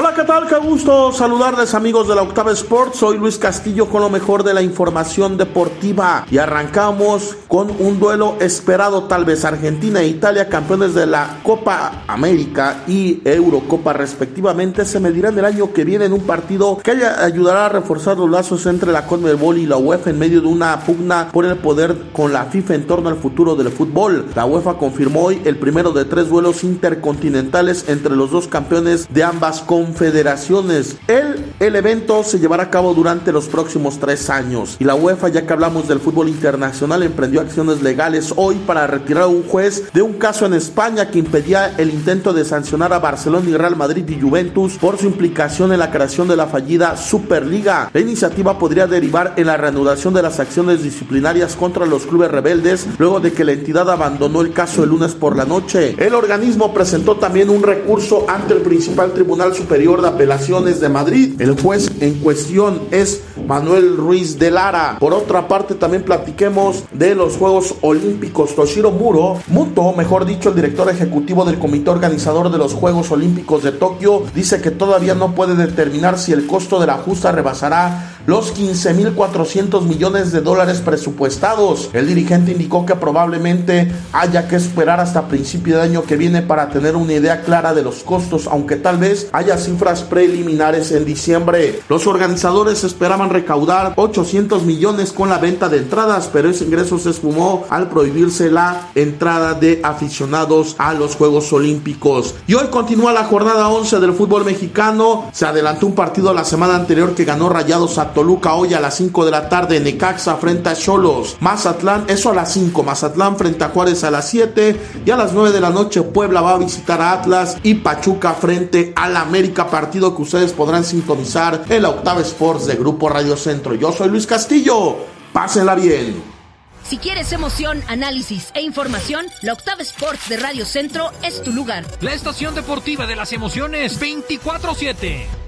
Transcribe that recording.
Hola, ¿qué tal? Qué gusto saludarles amigos de la Octava Sports. Soy Luis Castillo con lo mejor de la información deportiva y arrancamos con un duelo esperado tal vez Argentina e Italia, campeones de la Copa América y Eurocopa respectivamente, se medirán el año que viene en un partido que ayudará a reforzar los lazos entre la CONMEBOL y la UEFA en medio de una pugna por el poder con la FIFA en torno al futuro del fútbol. La UEFA confirmó hoy el primero de tres duelos intercontinentales entre los dos campeones de ambas confederaciones federaciones. El, evento se llevará a cabo durante los próximos tres años y la UEFA, ya que hablamos del fútbol internacional, emprendió acciones legales hoy para retirar a un juez de un caso en España que impedía el intento de sancionar a Barcelona y Real Madrid y Juventus por su implicación en la creación de la fallida Superliga. La iniciativa podría derivar en la reanudación de las acciones disciplinarias contra los clubes rebeldes luego de que la entidad abandonó el caso el lunes por la noche. El organismo presentó también un recurso ante el principal tribunal superior de Apelaciones de Madrid. El juez en cuestión es Manuel Ruiz de Lara. Por otra parte, también platiquemos de los Juegos Olímpicos. Toshiro Muro, Muto, mejor dicho, el director ejecutivo del comité organizador de los Juegos Olímpicos de Tokio, dice que todavía no puede determinar si el costo de la justa rebasará los 15.400 millones de dólares presupuestados. El dirigente indicó que probablemente haya que esperar hasta principio de año que viene para tener una idea clara de los costos, aunque tal vez haya cifras preliminares en diciembre. Los organizadores esperaban recaudar 800 millones con la venta de entradas, pero ese ingreso se esfumó al prohibirse la entrada de aficionados a los Juegos Olímpicos. Y hoy continúa la jornada 11 del fútbol mexicano. Se adelantó un partido la semana anterior que ganó Rayados a Toluca hoy a las 5 de la tarde, Necaxa frente a Cholos, Mazatlán, eso a las 5, Mazatlán frente a Juárez a las 7 y a las 9 de la noche Puebla va a visitar a Atlas y Pachuca frente al América, partido que ustedes podrán sintonizar en la Octava Sports de Grupo Radio Centro. Yo soy Luis Castillo, pásenla bien. Si quieres emoción, análisis e información, la Octava Sports de Radio Centro es tu lugar. La estación deportiva de las emociones 24-7.